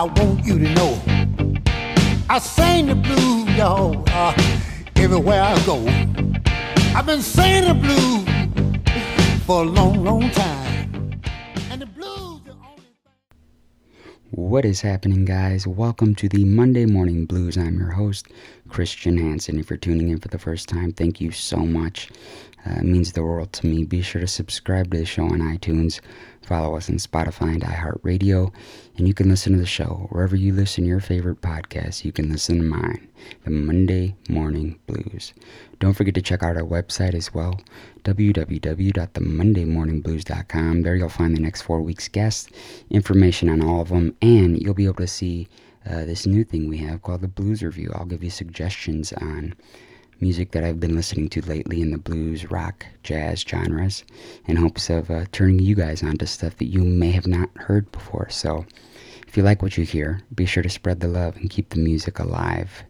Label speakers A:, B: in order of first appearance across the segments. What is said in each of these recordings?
A: I want you to know. I sing the blues, y'all, uh, everywhere I go. I've been singing the blues for a long, long time. And the blues, the only
B: What is happening, guys? Welcome to the Monday Morning Blues. I'm your host, Christian Hansen. If you're tuning in for the first time, thank you so much. Uh, it means the world to me. Be sure to subscribe to the show on iTunes, follow us on Spotify and iHeartRadio, and you can listen to the show wherever you listen to your favorite podcasts. You can listen to mine, the Monday Morning Blues. Don't forget to check out our website as well, www.themondaymorningblues.com. There you'll find the next four weeks' guests, information on all of them, and you'll be able to see uh, this new thing we have called the Blues Review. I'll give you suggestions on music that I've been listening to lately in the blues, rock, jazz genres, in hopes of uh, turning you guys onto stuff that you may have not heard before. So, if you like what you hear, be sure to spread the love and keep the music alive.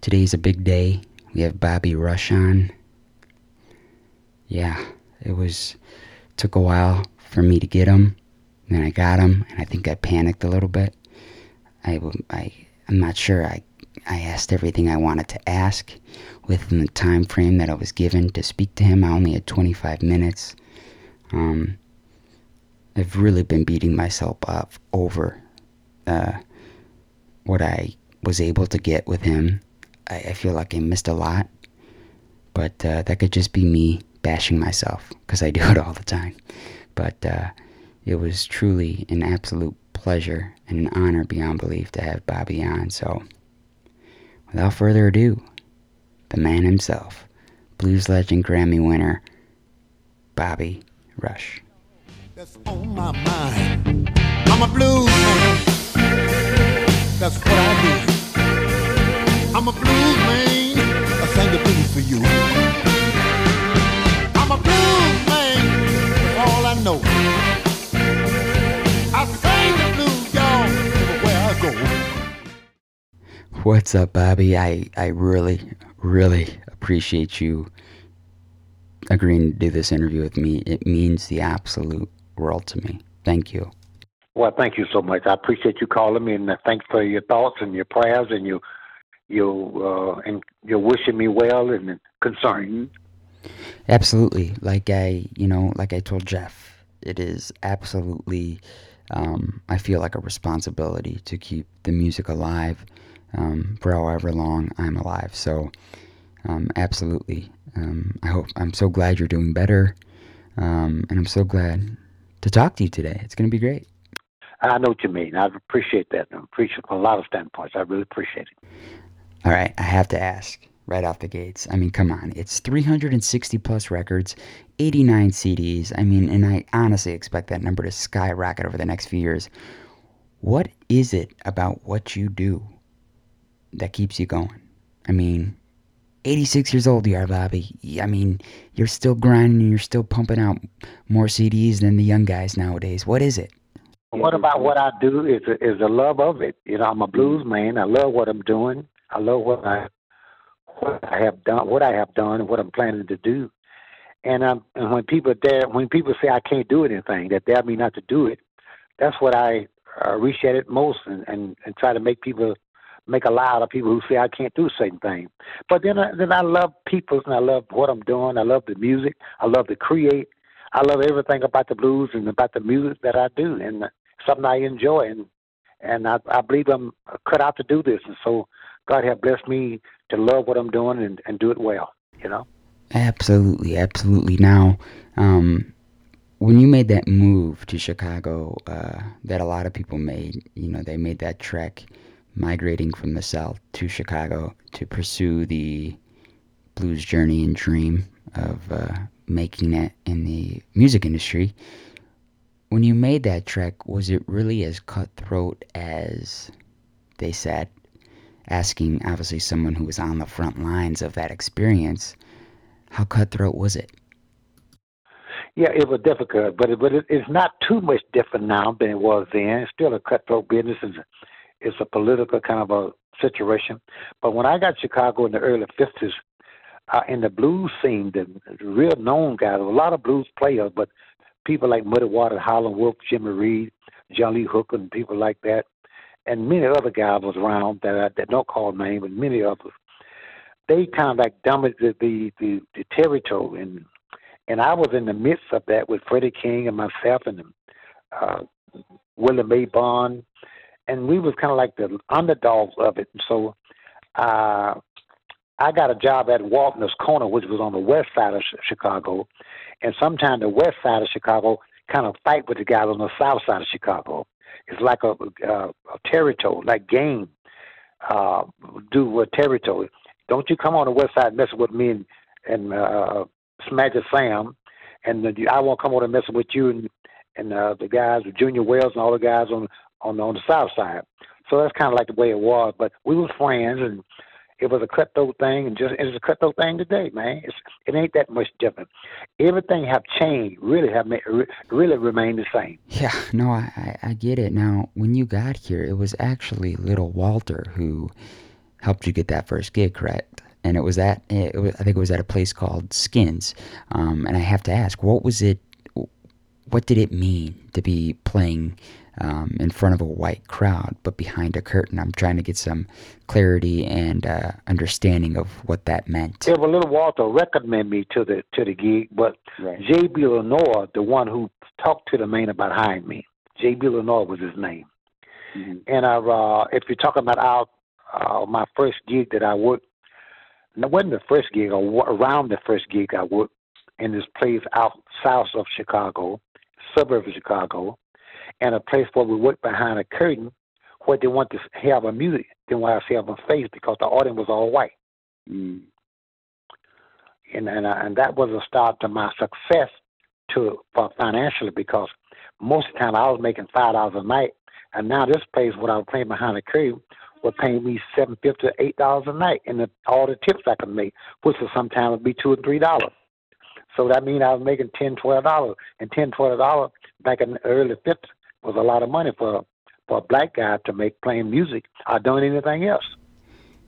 B: Today's a big day. We have Bobby Rush on. Yeah, it was took a while for me to get him. Then I got him, and I think I panicked a little bit. I, I I'm not sure I I asked everything I wanted to ask within the time frame that I was given to speak to him. I only had 25 minutes. Um, I've really been beating myself up over uh, what I was able to get with him. I, I feel like I missed a lot, but uh, that could just be me bashing myself because I do it all the time. But uh, it was truly an absolute pleasure and an honor beyond belief to have Bobby on. So, without further ado, the man himself, blues legend Grammy winner, Bobby Rush.
A: that's on my mind. I'm a blues man. That's what I do. I'm a blues man. I the blues for you. I'm a blues man. That's all I know.
B: What's up, Bobby? I, I really, really appreciate you agreeing to do this interview with me. It means the absolute world to me. Thank you.
C: Well, thank you so much. I appreciate you calling me, and thanks for your thoughts and your prayers and your your uh, and your wishing me well and concern.
B: Absolutely. Like I, you know, like I told Jeff, it is absolutely, um, I feel like a responsibility to keep the music alive um, for however long I'm alive. So, um, absolutely. Um, I hope, I'm so glad you're doing better. Um, and I'm so glad to talk to you today. It's going to be great.
C: I know what you mean. I appreciate that. I appreciate from a lot of standpoints. I really appreciate it.
B: All right, I have to ask right off the gates. I mean, come on. It's 360 plus records, 89 CDs. I mean, and I honestly expect that number to skyrocket over the next few years. What is it about what you do that keeps you going? I mean, 86 years old you are, Bobby. I mean, you're still grinding and you're still pumping out more CDs than the young guys nowadays. What is it?
C: What about what I do is is the love of it. You know, I'm a blues man. I love what I'm doing. I love what I what I have done, what I have done, and what I'm planning to do. And um, and when people dare, when people say I can't do anything, that dare me not to do it, that's what I uh, reach at it most, and, and and try to make people make a lie out of people who say I can't do certain things. But then I, then I love people, and I love what I'm doing. I love the music. I love to create. I love everything about the blues and about the music that I do, and something I enjoy. And and I, I believe I'm cut out to do this, and so God have blessed me to love what I'm doing and, and do it well. You know.
B: Absolutely, absolutely. Now, um, when you made that move to Chicago, uh, that a lot of people made, you know, they made that trek, migrating from the South to Chicago to pursue the blues journey and dream of uh, making it in the music industry. When you made that trek, was it really as cutthroat as they said? Asking, obviously, someone who was on the front lines of that experience, how cutthroat was it?
C: Yeah, it was difficult, but it, but it, it's not too much different now than it was then. It's still a cutthroat business. It's a, it's a political kind of a situation. But when I got Chicago in the early fifties, uh, in the blues scene, the, real known guys, a lot of blues players, but people like Muddy Waters, Howlin' Wolf, Jimmy Reed, John Lee Hooker and people like that, and many other guys was around that I, that don't call name, but many others. They kind of like dominated the, the the territory, and and I was in the midst of that with Freddie King and myself and uh, Willie Mabon, and we was kind of like the underdogs of it. And so uh, I got a job at Waltner's Corner, which was on the west side of Chicago, and sometimes the west side of Chicago kind of fight with the guys on the south side of Chicago. It's like a, a, a territory, like game uh, do with territory. Don't you come on the west side messing with me and, and uh, Smash Sam, and I won't come on and mess with you and and uh, the guys, Junior Wells and all the guys on on on the south side. So that's kind of like the way it was. But we were friends, and it was a cutthroat thing, and just it's a cutthroat thing today, man. It's it ain't that much different. Everything have changed, really have made, really remained the same.
B: Yeah, no, I I get it. Now, when you got here, it was actually little Walter who helped you get that first gig, correct? And it was at it was, I think it was at a place called Skins. Um, and I have to ask, what was it? What did it mean to be playing um, in front of a white crowd, but behind a curtain. I'm trying to get some clarity and uh, understanding of what that meant.
C: Yeah, well, little Walter recommended me to the to the gig, but right. J.B. Lenoir, the one who talked to the man about hiring me, J.B. Lenoir was his name. Mm-hmm. And I, uh, if you're talking about our, uh, my first gig that I worked, it wasn't the first gig, or around the first gig I worked in this place out south of Chicago, suburb of Chicago and a place where we work behind a curtain where they want to have a music, they want to have a face because the audience was all white. Mm. And and, uh, and that was a start to my success to for financially because most of the time I was making five dollars a night, and now this place where I was playing behind the curtain was paying me seven fifty to eight dollars a night, and the, all the tips I could make, which was sometimes would be two or three dollars. So that means I was making ten, twelve dollars, and ten, twelve dollars back in the early fifties was a lot of money for for a black guy to make playing music or doing anything else.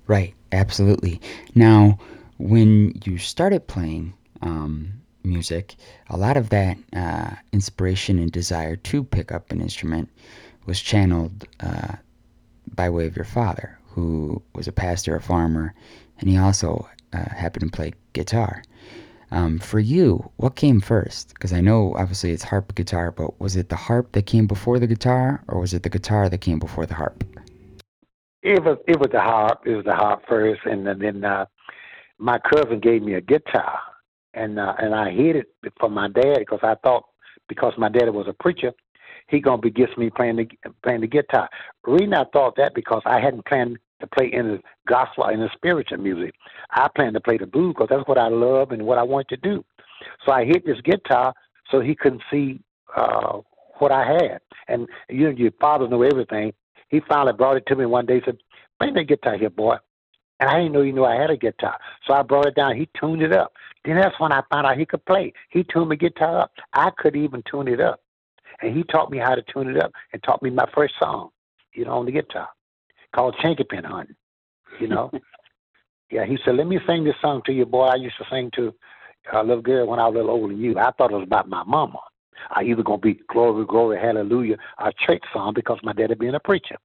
B: Right, absolutely. Now, when you started playing um, music, a lot of that uh, inspiration and desire to pick up an instrument was channeled uh, by way of your father, who was a pastor, a farmer, and he also uh, happened to play guitar. Um, for you, what came first? Because I know obviously it's harp guitar, but was it the harp that came before the guitar, or was it the guitar that came before the harp?
C: It was it was the harp. It was the harp first, and then uh, my cousin gave me a guitar, and uh, and I hid it from my dad because I thought because my daddy was a preacher, he gonna be gets me playing the playing the guitar. Reason I thought that because I hadn't planned to play in the gospel and the spiritual music. I plan to play the blues because that's what I love and what I want to do. So I hit this guitar so he couldn't see uh, what I had. And you know, your father knew everything. He finally brought it to me one day. and Said, "Bring that guitar here, boy." And I didn't know you knew I had a guitar. So I brought it down. He tuned it up. Then that's when I found out he could play. He tuned my guitar up. I could even tune it up. And he taught me how to tune it up and taught me my first song, you know, on the guitar called Chinkapin Hunting. You know. yeah, he said, "Let me sing this song to you, boy. I used to sing to a little girl when I was a little older than you. I thought it was about my mama. I either gonna be glory, glory, hallelujah, a church song because my daddy being a preacher."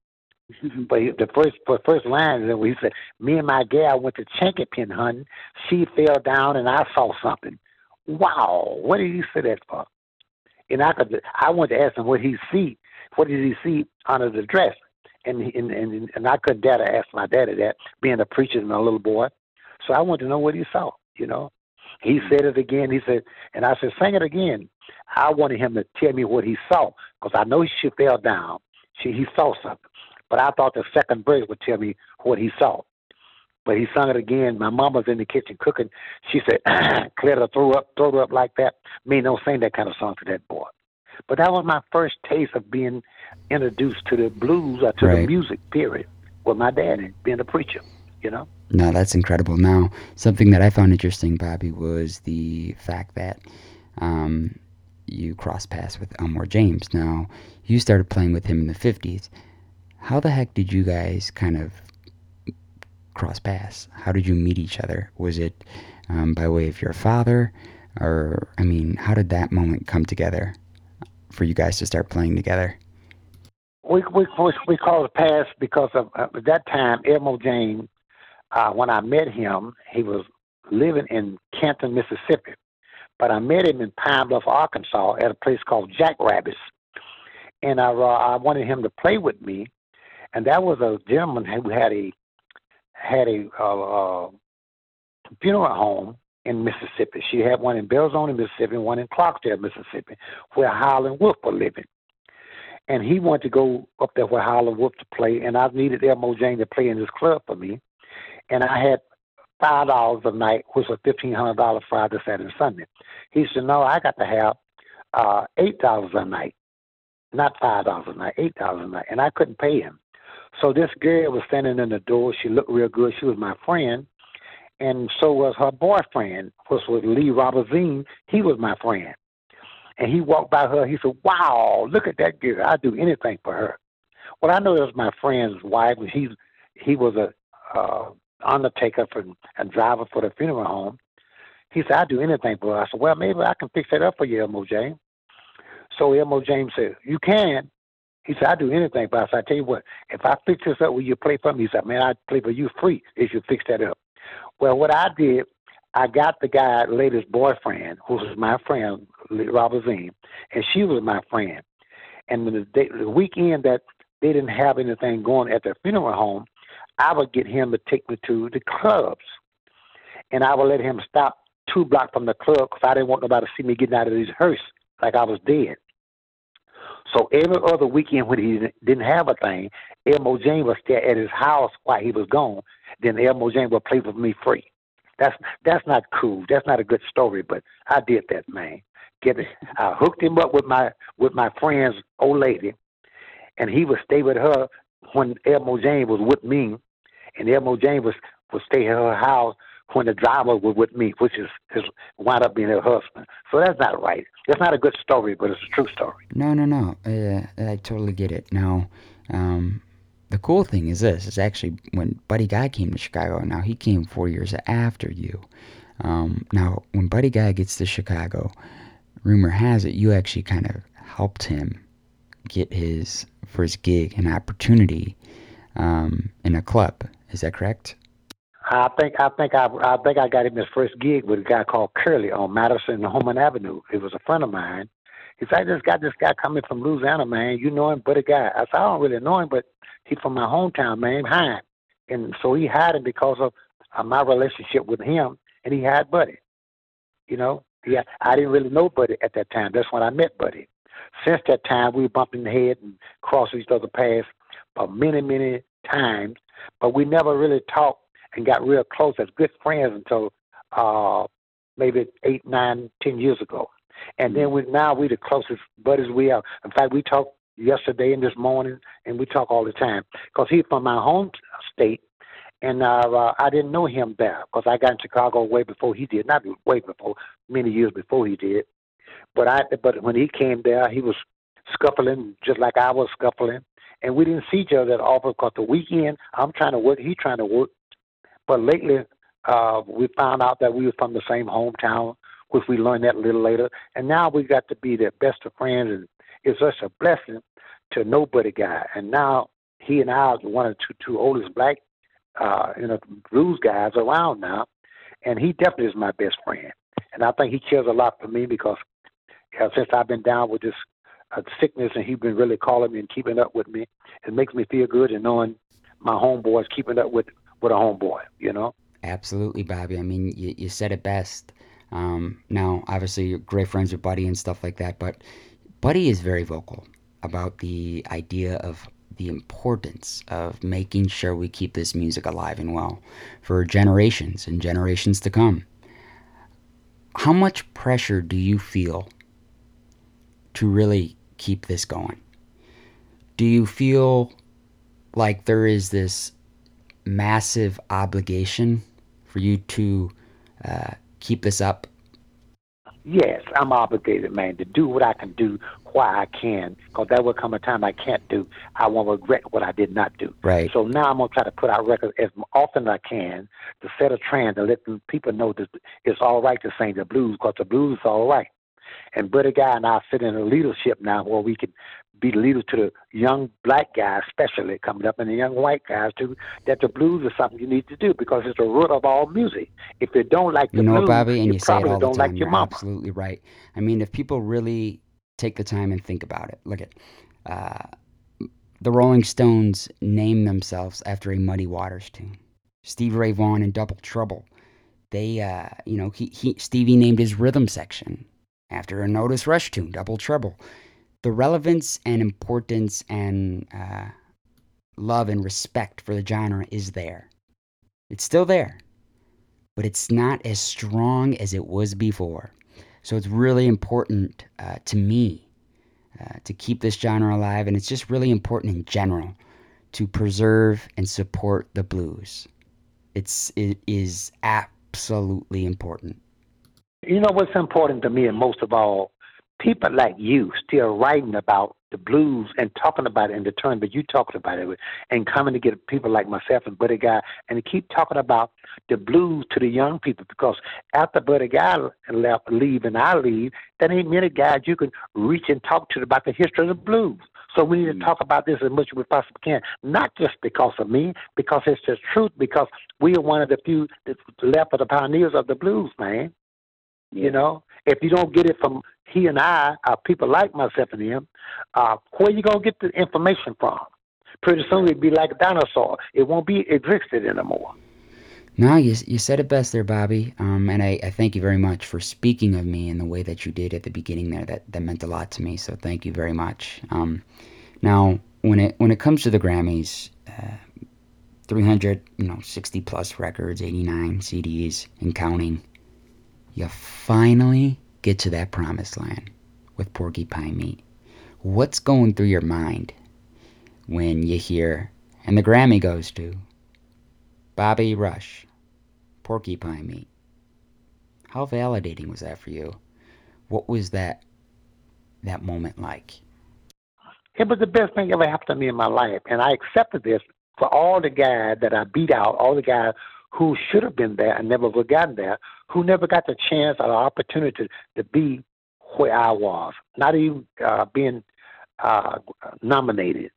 C: Mm-hmm. but he, the first the first line is he said, "Me and my gal went to chinkapin hunting. She fell down and I saw something. Wow, what did he say that for?" And I could I went to ask him what he see. What did he see under the dress? And and and, and I couldn't dare to ask my daddy that, being a preacher and a little boy. So I wanted to know what he saw. You know, he mm-hmm. said it again. He said, and I said, sing it again. I wanted him to tell me what he saw because I know she fell down. She he saw something, but I thought the second verse would tell me what he saw. But he sung it again. My mom was in the kitchen cooking. She said, "Clear throw up, throw up like that." Me don't sing that kind of song to that boy. But that was my first taste of being introduced to the blues or to right. the music, period, with my dad being a preacher, you know?
B: No, that's incredible. Now, something that I found interesting, Bobby, was the fact that um, you cross paths with Elmore James. Now, you started playing with him in the 50s. How the heck did you guys kind of cross paths? How did you meet each other? Was it um, by way of your father? Or, I mean, how did that moment come together? For you guys to start playing together?
C: we we we call it past because of uh, at that time Elmo James. Uh, when I met him, he was living in Canton, Mississippi, but I met him in Pine Bluff, Arkansas, at a place called Jackrabbits, and I uh, I wanted him to play with me, and that was a gentleman who had a had a uh, uh, funeral home in Mississippi. She had one in Belzoni, Mississippi, and one in Clarksdale, Mississippi, where Howlin' Wolf were living and he wanted to go up there where Howlin' Wolf to play, and I needed Elmo James to play in this club for me, and I had five dollars a night, which was fifteen hundred dollars Friday, Saturday, Sunday. He said, "No, I got to have uh, eight dollars a night, not five dollars a night, eight dollars a night," and I couldn't pay him. So this girl was standing in the door. She looked real good. She was my friend, and so was her boyfriend, which was Lee Robertson. He was my friend. And he walked by her. He said, "Wow, look at that girl! I'd do anything for her." Well, I know that was my friend's wife. He's he was a uh, undertaker for and driver for the funeral home. He said, "I'd do anything for her." I said, "Well, maybe I can fix that up for you, Elmo James." So Elmo James said, "You can." He said, "I'd do anything, but I said, I tell you what, if I fix this up, will you play for me?" He said, "Man, I'd play for you free if you fix that up." Well, what I did, I got the guy, lady's boyfriend, who was my friend, Robert Zine, and she was my friend. And when the, day, the weekend that they didn't have anything going at their funeral home, I would get him to take me to the clubs. And I would let him stop two blocks from the club because I didn't want nobody to see me getting out of his hearse like I was dead. So every other weekend when he didn't have a thing, Elmo James would stay at his house while he was gone. Then Elmo James would play with me free. That's that's not cool. That's not a good story, but I did that, man. Get it? I hooked him up with my with my friend's old lady, and he would stay with her when Elmo James was with me, and Elmo James was would stay at her house when the driver was with me, which is his wound up being her husband. So that's not right. That's not a good story, but it's a true story.
B: No, no, no. Uh, I totally get it. Now, um, the cool thing is this is actually when Buddy Guy came to Chicago. Now he came four years after you. Um, now when Buddy Guy gets to Chicago, rumor has it you actually kind of helped him get his his gig an opportunity um, in a club. Is that correct?
C: I think I think I I think I got him his first gig with a guy called Curly on Madison and Homan Avenue. He was a friend of mine. He said, I just got this guy coming from Louisiana, man. You know him, but a guy. I said, I don't really know him, but he's from my hometown, man, Hine. And so he hired him because of uh, my relationship with him, and he had Buddy. You know, yeah, I didn't really know Buddy at that time. That's when I met Buddy. Since that time, we bumped in the head and crossed each other's paths for many, many times, but we never really talked and got real close as good friends until uh, maybe eight, nine, ten years ago. And then we now we the closest buddies we are. In fact, we talk yesterday and this morning, and we talk all the time because he's from my home state, and uh, uh, I didn't know him there because I got in Chicago way before he did, not way before, many years before he did. But I, but when he came there, he was scuffling just like I was scuffling, and we didn't see each other that often because the weekend I'm trying to work, he's trying to work. But lately, uh, we found out that we were from the same hometown, which we learned that a little later, and now we got to be the best of friends and it's such a blessing to nobody guy. And now he and I are one of the two, two oldest black, uh, you know, blues guys around now. And he definitely is my best friend. And I think he cares a lot for me because uh, since I've been down with this uh, sickness and he's been really calling me and keeping up with me, it makes me feel good and knowing my homeboys keeping up with, with a homeboy, you know?
B: Absolutely, Bobby. I mean, you, you said it best. Um, now, obviously, you're great friends with Buddy and stuff like that, but Buddy is very vocal about the idea of the importance of making sure we keep this music alive and well for generations and generations to come. How much pressure do you feel to really keep this going? Do you feel like there is this massive obligation for you to uh, keep this up
C: yes, I'm obligated, man, to do what I can do while I can, because there will come a time I can't do. I won't regret what I did not do.
B: Right.
C: So now I'm gonna try to put out records as often as I can to set a trend to let people know that it's all right to sing the blues, because the blues is all right. And Buddy Guy and I sit in a leadership now where we can be the leaders to the young black guys, especially coming up, and the young white guys too. That the blues is something you need to do because it's the root of all music. If you don't like the
B: you know,
C: blues,
B: Bobby, and you,
C: you
B: say it
C: probably
B: all the
C: don't
B: time.
C: like your
B: You're
C: mama.
B: absolutely right. I mean, if people really take the time and think about it, look at uh, the Rolling Stones named themselves after a Muddy Waters tune. Steve Ray Vaughan and Double Trouble. They, uh, you know, he, he Stevie named his rhythm section after an Otis Rush tune, Double Trouble. The relevance and importance and uh, love and respect for the genre is there. It's still there, but it's not as strong as it was before. So it's really important uh, to me uh, to keep this genre alive, and it's just really important in general to preserve and support the blues. It's it is absolutely important.
C: You know what's important to me, and most of all, people like you still writing about the blues and talking about it in the turn, but you talking about it and coming to get people like myself and Buddy Guy and keep talking about the blues to the young people because after Buddy Guy and left, leave and I leave, there ain't many guys you can reach and talk to about the history of the blues. So we need to mm. talk about this as much as we possibly can, not just because of me, because it's the truth, because we are one of the few that's left of the pioneers of the blues, man. You know, if you don't get it from he and I, uh, people like myself and him, uh, where you gonna get the information from? Pretty soon it'd be like a dinosaur. It won't be existed anymore.
B: No, you, you said it best there, Bobby. Um, and I, I thank you very much for speaking of me in the way that you did at the beginning there. That, that meant a lot to me. So thank you very much. Um, now, when it when it comes to the Grammys, uh, 300, you know, 60 plus records, 89 CDs, and counting, you finally get to that promised land with Porcupine Meat. What's going through your mind when you hear, and the Grammy goes to Bobby Rush, Porcupine Meat? How validating was that for you? What was that that moment like?
C: It was the best thing ever happened to me in my life, and I accepted this for all the guys that I beat out, all the guys who should have been there and never gotten there, who never got the chance or the opportunity to be where I was, not even uh, being uh, nominated.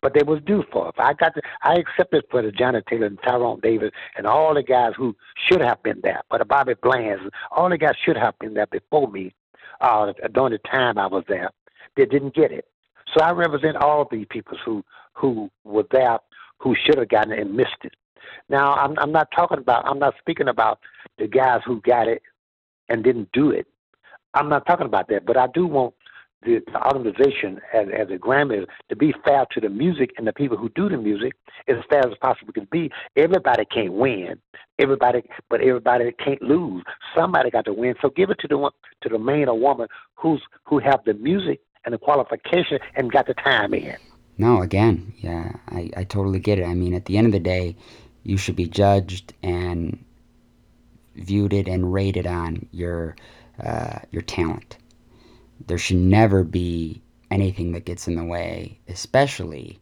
C: But they was due for it. I got to, I accepted for the Johnnie Taylor and Tyrone Davis and all the guys who should have been there. But the Bobby Blands, all the guys should have been there before me uh, during the time I was there. They didn't get it. So I represent all these people who who were there who should have gotten it and missed it. Now I'm I'm not talking about I'm not speaking about the guys who got it and didn't do it. I'm not talking about that, but I do want the, the organization as as a Grammy to be fair to the music and the people who do the music as fair as possible can be. Everybody can't win. Everybody, but everybody can't lose. Somebody got to win. So give it to the one to the man or woman who's who have the music and the qualification and got the time in.
B: No, again, yeah, I, I totally get it. I mean, at the end of the day, you should be judged and viewed it and rated on your uh, your talent. There should never be anything that gets in the way, especially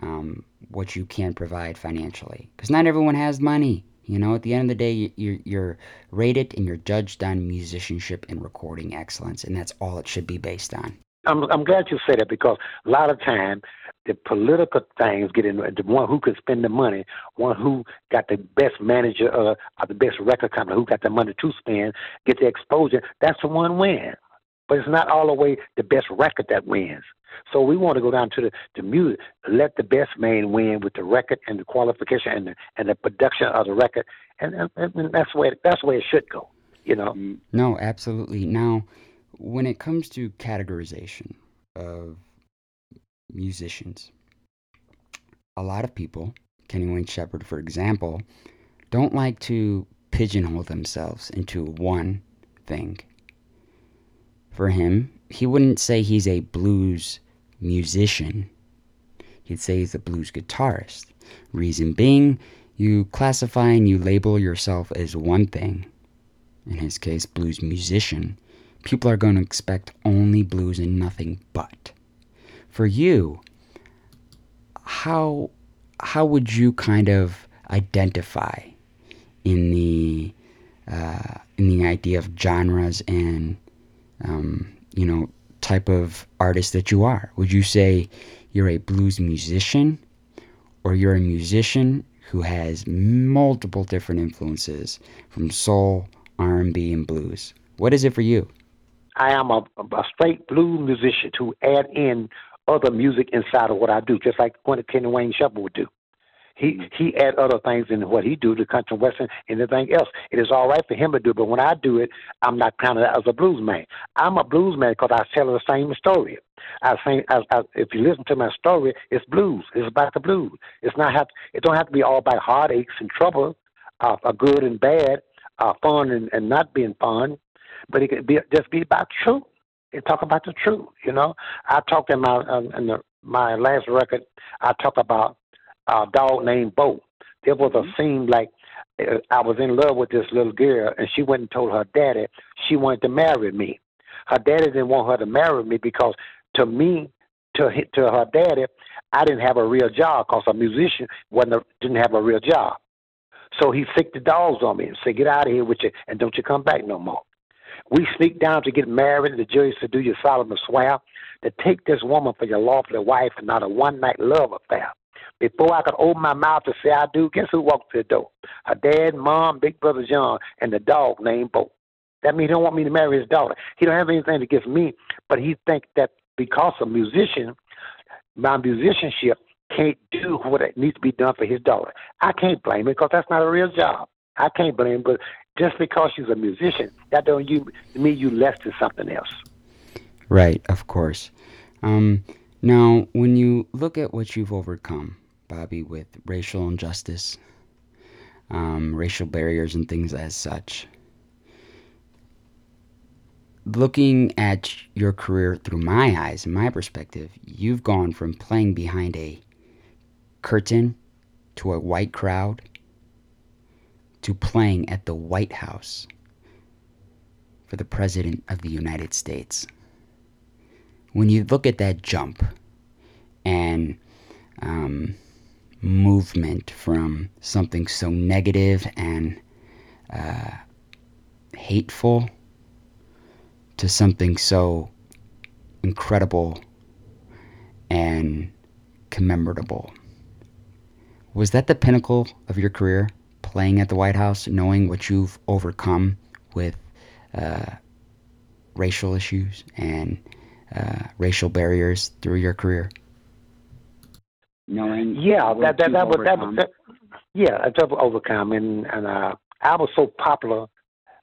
B: um, what you can provide financially, because not everyone has money. You know, at the end of the day, you're, you're rated and you're judged on musicianship and recording excellence, and that's all it should be based on.
C: I'm I'm glad you said that because a lot of time the political things get in the one who can spend the money, one who got the best manager uh, or the best record company, who got the money to spend, get the exposure. That's the one win. But it's not all the way the best record that wins. So we want to go down to the, the music. Let the best man win with the record and the qualification and the and the production of the record, and, and, and that's where that's where it should go. You know.
B: No, absolutely. Now, when it comes to categorization of musicians, a lot of people, Kenny Wayne Shepherd, for example, don't like to pigeonhole themselves into one thing. For him, he wouldn't say he's a blues musician. He'd say he's a blues guitarist. Reason being, you classify and you label yourself as one thing, in his case, blues musician, people are going to expect only blues and nothing but. For you, how how would you kind of identify in the uh, in the idea of genres and um, you know, type of artist that you are. Would you say you're a blues musician, or you're a musician who has multiple different influences from soul, R&B, and blues? What is it for you?
C: I am a, a straight blues musician to add in other music inside of what I do, just like what Kenny Wayne Shepherd would do. He he add other things in what he do to country western anything else. It is all right for him to do, but when I do it, I'm not counted as a blues man. I'm a blues man because I tell the same story. I think I, I, if you listen to my story, it's blues. It's about the blues. It's not have it don't have to be all about heartaches and trouble, uh, a good and bad, uh, fun and, and not being fun, but it could be just be about truth. And talk about the truth. You know, I talked in my in the, my last record. I talk about a dog named Bo. There was a mm-hmm. scene like uh, I was in love with this little girl, and she went and told her daddy she wanted to marry me. Her daddy didn't want her to marry me because to me, to to her daddy, I didn't have a real job because a musician wasn't a, didn't have a real job. So he sicked the dogs on me and said, "Get out of here with you, and don't you come back no more." We sneaked down to get married. The jury said, "Do you solemnly swear to take this woman for your lawful wife and not a one night love affair?" Before I could open my mouth to say I do, guess who walked to the door? Her dad, mom, big brother John, and the dog named Bo. That means he don't want me to marry his daughter. He don't have anything against me, but he think that because a musician, my musicianship can't do what it needs to be done for his daughter. I can't blame him because that's not a real job. I can't blame him, but just because she's a musician, that don't you mean you less than something else.
B: Right, of course. Um, now, when you look at what you've overcome, Bobby, with racial injustice, um, racial barriers, and things as such. Looking at your career through my eyes and my perspective, you've gone from playing behind a curtain to a white crowd to playing at the White House for the President of the United States. When you look at that jump and um, movement from something so negative and uh, hateful to something so incredible and commemorable. Was that the pinnacle of your career, playing at the White House, knowing what you've overcome with uh, racial issues and uh, racial barriers through your career?
C: knowing yeah that that that was that was that, yeah I just overcome and and uh, I was so popular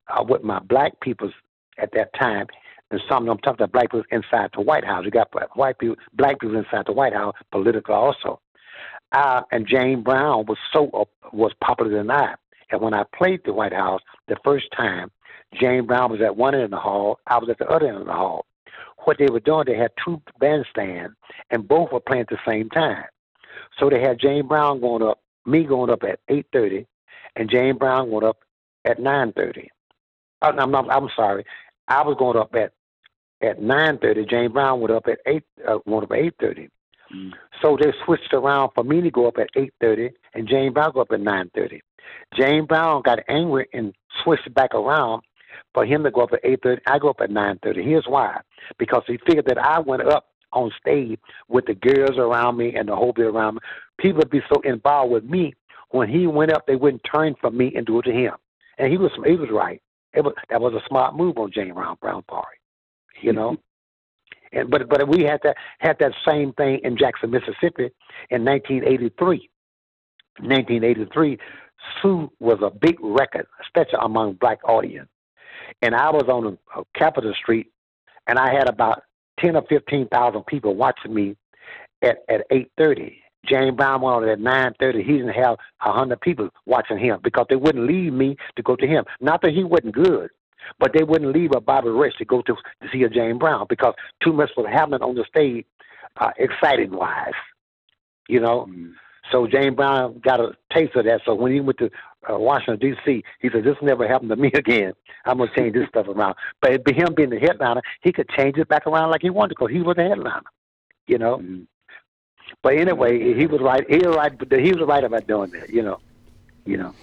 C: uh, with my black people at that time and some of them talked about black people inside the White House. You got white people, black people inside the White House, political also. Uh, and James Brown was so uh, was popular than I. And when I played the White House the first time, James Brown was at one end of the hall, I was at the other end of the hall. What they were doing, they had two bandstands, and both were playing at the same time. So they had James Brown going up, me going up at eight thirty, and James Brown going up at nine thirty. Oh, I'm not. I'm sorry. I was going up at at nine thirty. James Brown went up at eight. Uh, went up at eight thirty. Mm. So they switched around for me to go up at eight thirty, and James Brown go up at nine thirty. James Brown got angry and switched back around for him to go up at eight thirty. I go up at nine thirty. Here's why: because he figured that I went up on stage with the girls around me and the whole bit around me. People would be so involved with me. When he went up, they wouldn't turn from me and do it to him. And he was he was right. It was that was a smart move on James Brown Brown part. You know. And but but we had that had that same thing in Jackson, Mississippi in 1983. 1983, Sue was a big record, especially among black audience. And I was on a, Capitol Street, and I had about ten or fifteen thousand people watching me at at eight thirty. James Brown went on at nine thirty. He didn't have a hundred people watching him because they wouldn't leave me to go to him. Not that he wasn't good, but they wouldn't leave a Bobby Rush to go to to see a James Brown because too much was happening on the stage, uh, exciting wise, you know. Mm. So James Brown got a taste of that. So when he went to uh, Washington D.C., he said, "This never happened to me again. I'm gonna change this stuff around." But by him being the headliner, he could change it back around like he wanted because he was the headliner, you know. Mm-hmm. But anyway, he was right. He was right. He was right about doing that, you know. You know.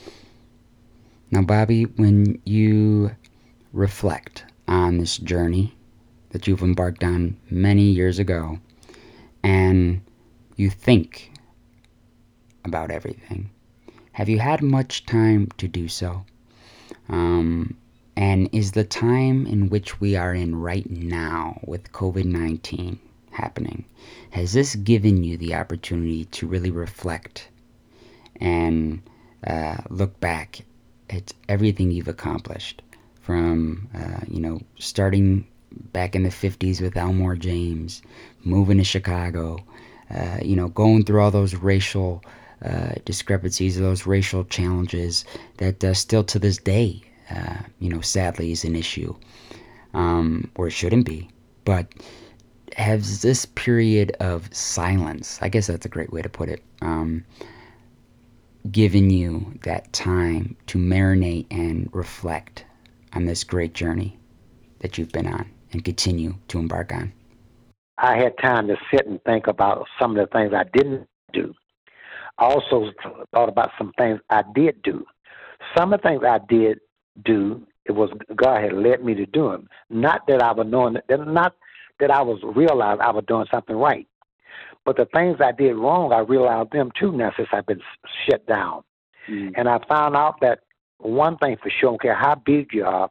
B: Now, Bobby, when you reflect on this journey that you've embarked on many years ago and you think about everything, have you had much time to do so? Um, and is the time in which we are in right now with COVID 19 happening, has this given you the opportunity to really reflect and uh, look back at everything you've accomplished from, uh, you know, starting back in the 50s with Elmore James, moving to Chicago, uh, you know, going through all those racial uh, discrepancies, those racial challenges that uh, still to this day, uh, you know, sadly is an issue, um, or it shouldn't be. But has this period of silence, I guess that's a great way to put it, um, given you that time to marinate and reflect on this great journey that you've been on and continue to embark on?
C: I had time to sit and think about some of the things I didn't do. I also thought about some things I did do. Some of the things I did do, it was God had led me to do them. Not that I was knowing, not that I was realized I was doing something right. But the things I did wrong, I realized them too now since I've been shut down. Mm. And I found out that one thing for sure, I don't care how big you are,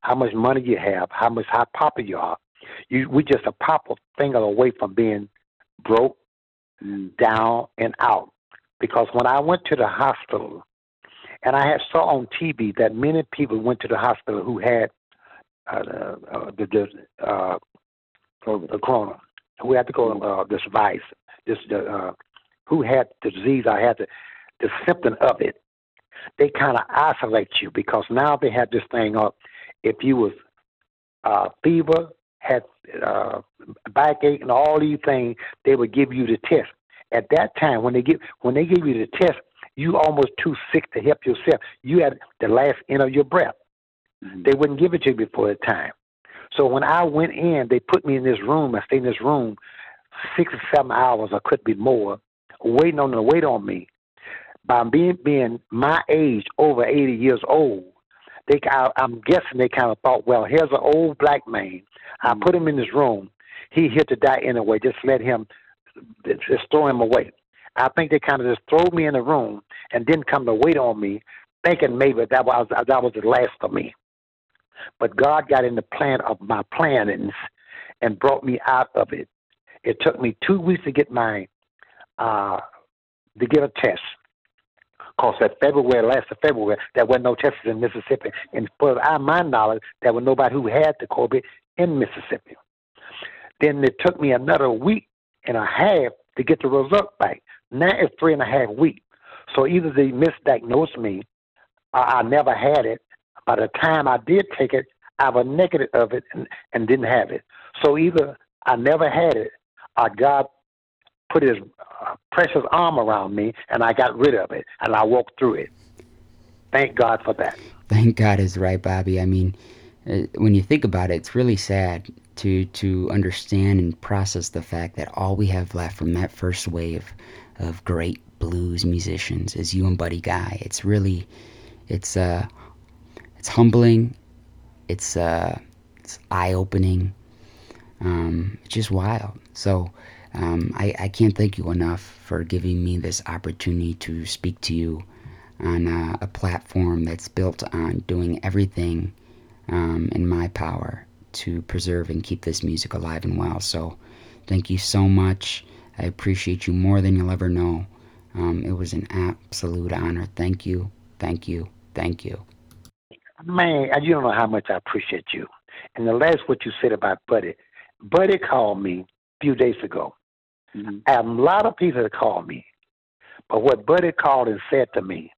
C: how much money you have, how much how popular you are, you we just a pop of finger away from being broke, down and out. Because when I went to the hospital, and I had saw on TV that many people went to the hospital who had uh, uh, the, the uh, the corona, who had to go uh, this vice, this uh, who had the disease. I had the the symptom of it. They kind of isolate you because now they have this thing up. If you was uh, fever, had uh, backache, and all these things, they would give you the test. At that time, when they give when they give you the test, you almost too sick to help yourself. You had the last end of your breath. Mm-hmm. They wouldn't give it to you before the time. So when I went in, they put me in this room. I stayed in this room six or seven hours, or could be more, waiting on them to wait on me. By being being my age, over eighty years old, they I, I'm guessing they kind of thought, well, here's an old black man. I mm-hmm. put him in this room. He here to die anyway. Just let him, just throw him away. I think they kind of just throw me in the room and didn't come to wait on me, thinking maybe that was that was the last of me. But God got in the plan of my plannings and brought me out of it. It took me two weeks to get my uh, to get a test. Cause that February, last of February, there were no tests in Mississippi, and for my knowledge, there was nobody who had the COVID in Mississippi. Then it took me another week and a half to get the result back. Now it's three and a half weeks. So either they misdiagnosed me, or I never had it, by the time I did take it, I was negative of it and, and didn't have it. So either I never had it, or God put His uh, precious arm around me and I got rid of it and I walked through it. Thank God for that.
B: Thank God is right, Bobby. I mean, uh, when you think about it, it's really sad to to understand and process the fact that all we have left from that first wave of great blues musicians is you and Buddy Guy. It's really, it's uh, it's humbling. It's uh, it's eye opening. Um, it's just wild. So um, I, I can't thank you enough for giving me this opportunity to speak to you on uh, a platform that's built on doing everything um, in my power to preserve and keep this music alive and well. So thank you so much. I appreciate you more than you'll ever know. Um, it was an absolute honor. Thank you, thank you, thank you.
C: Man, you don't know how much I appreciate you. And the last what you said about Buddy, Buddy called me a few days ago. Mm-hmm. Have a lot of people called me, but what Buddy called and said to me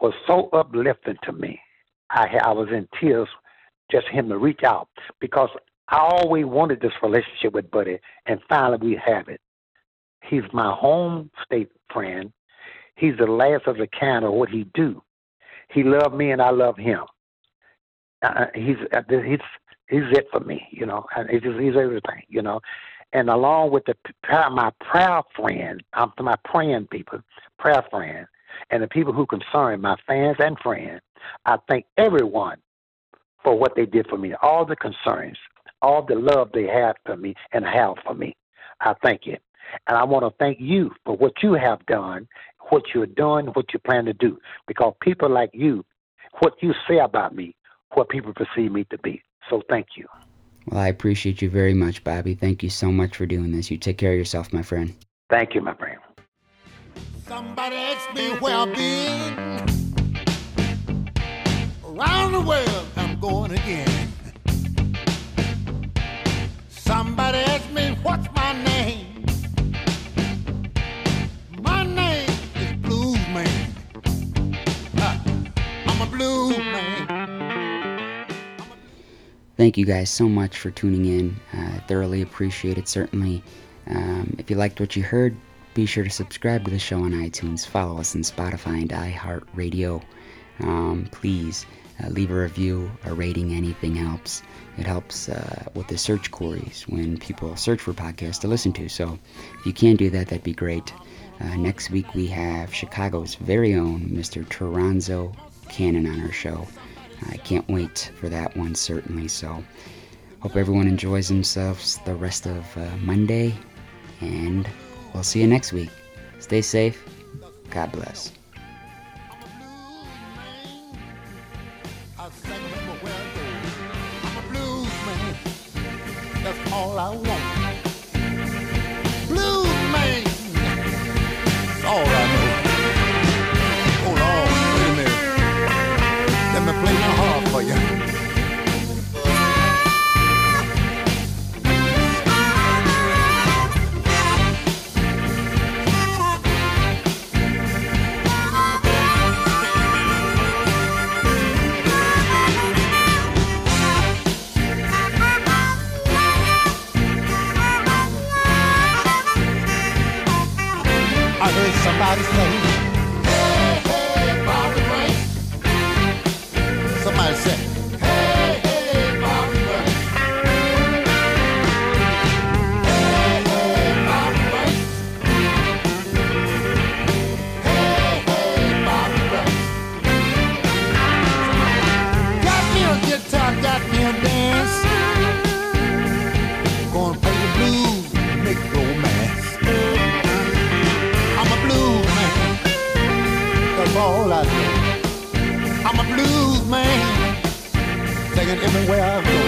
C: was so uplifting to me. I I was in tears just him to reach out because I always wanted this relationship with Buddy, and finally we have it. He's my home state friend. He's the last of the kind of what he do. He loved me, and I love him uh, he's uh, he's he's it for me, you know. And he's he's everything, you know. And along with the my prayer friend, I'm um, to my praying people, prayer friend, and the people who concern my fans and friends. I thank everyone for what they did for me, all the concerns. all the love they have for me and have for me. I thank you. And I want to thank you for what you have done, what you're doing, what you plan to do. Because people like you, what you say about me, what people perceive me to be. So thank you.
B: Well, I appreciate you very much, Bobby. Thank you so much for doing this. You take care of yourself, my friend.
C: Thank you, my friend.
A: Somebody asked me where I've been. Around the world, I'm going again. Somebody asked me what's my name.
B: Thank you guys so much for tuning in. I thoroughly appreciate it, certainly. Um, if you liked what you heard, be sure to subscribe to the show on iTunes, follow us on Spotify and iHeartRadio. Um, please uh, leave a review, a rating, anything helps. It helps uh, with the search queries when people search for podcasts to listen to. So if you can do that, that'd be great. Uh, next week we have Chicago's very own Mr. Toronzo Cannon on our show. I can't wait for that one, certainly. So hope everyone enjoys themselves the rest of uh, Monday, and we'll see you next week. Stay safe. God bless.
A: All I want. I'm a blues man. Singing everywhere I go.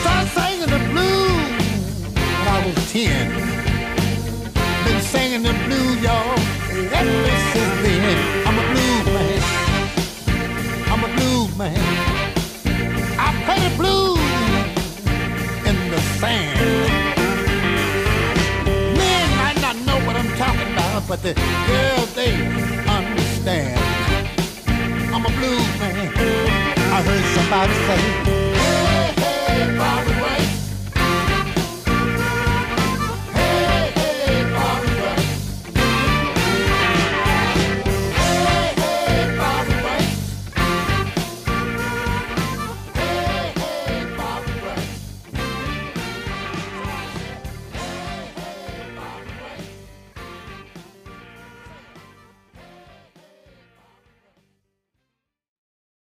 A: Started singing the blues when I was ten. Been singing the blues, y'all, ever since then. I'm a blues man. I'm a blues man. I play the blues but the girls they understand. I'm a blues man. I heard somebody say,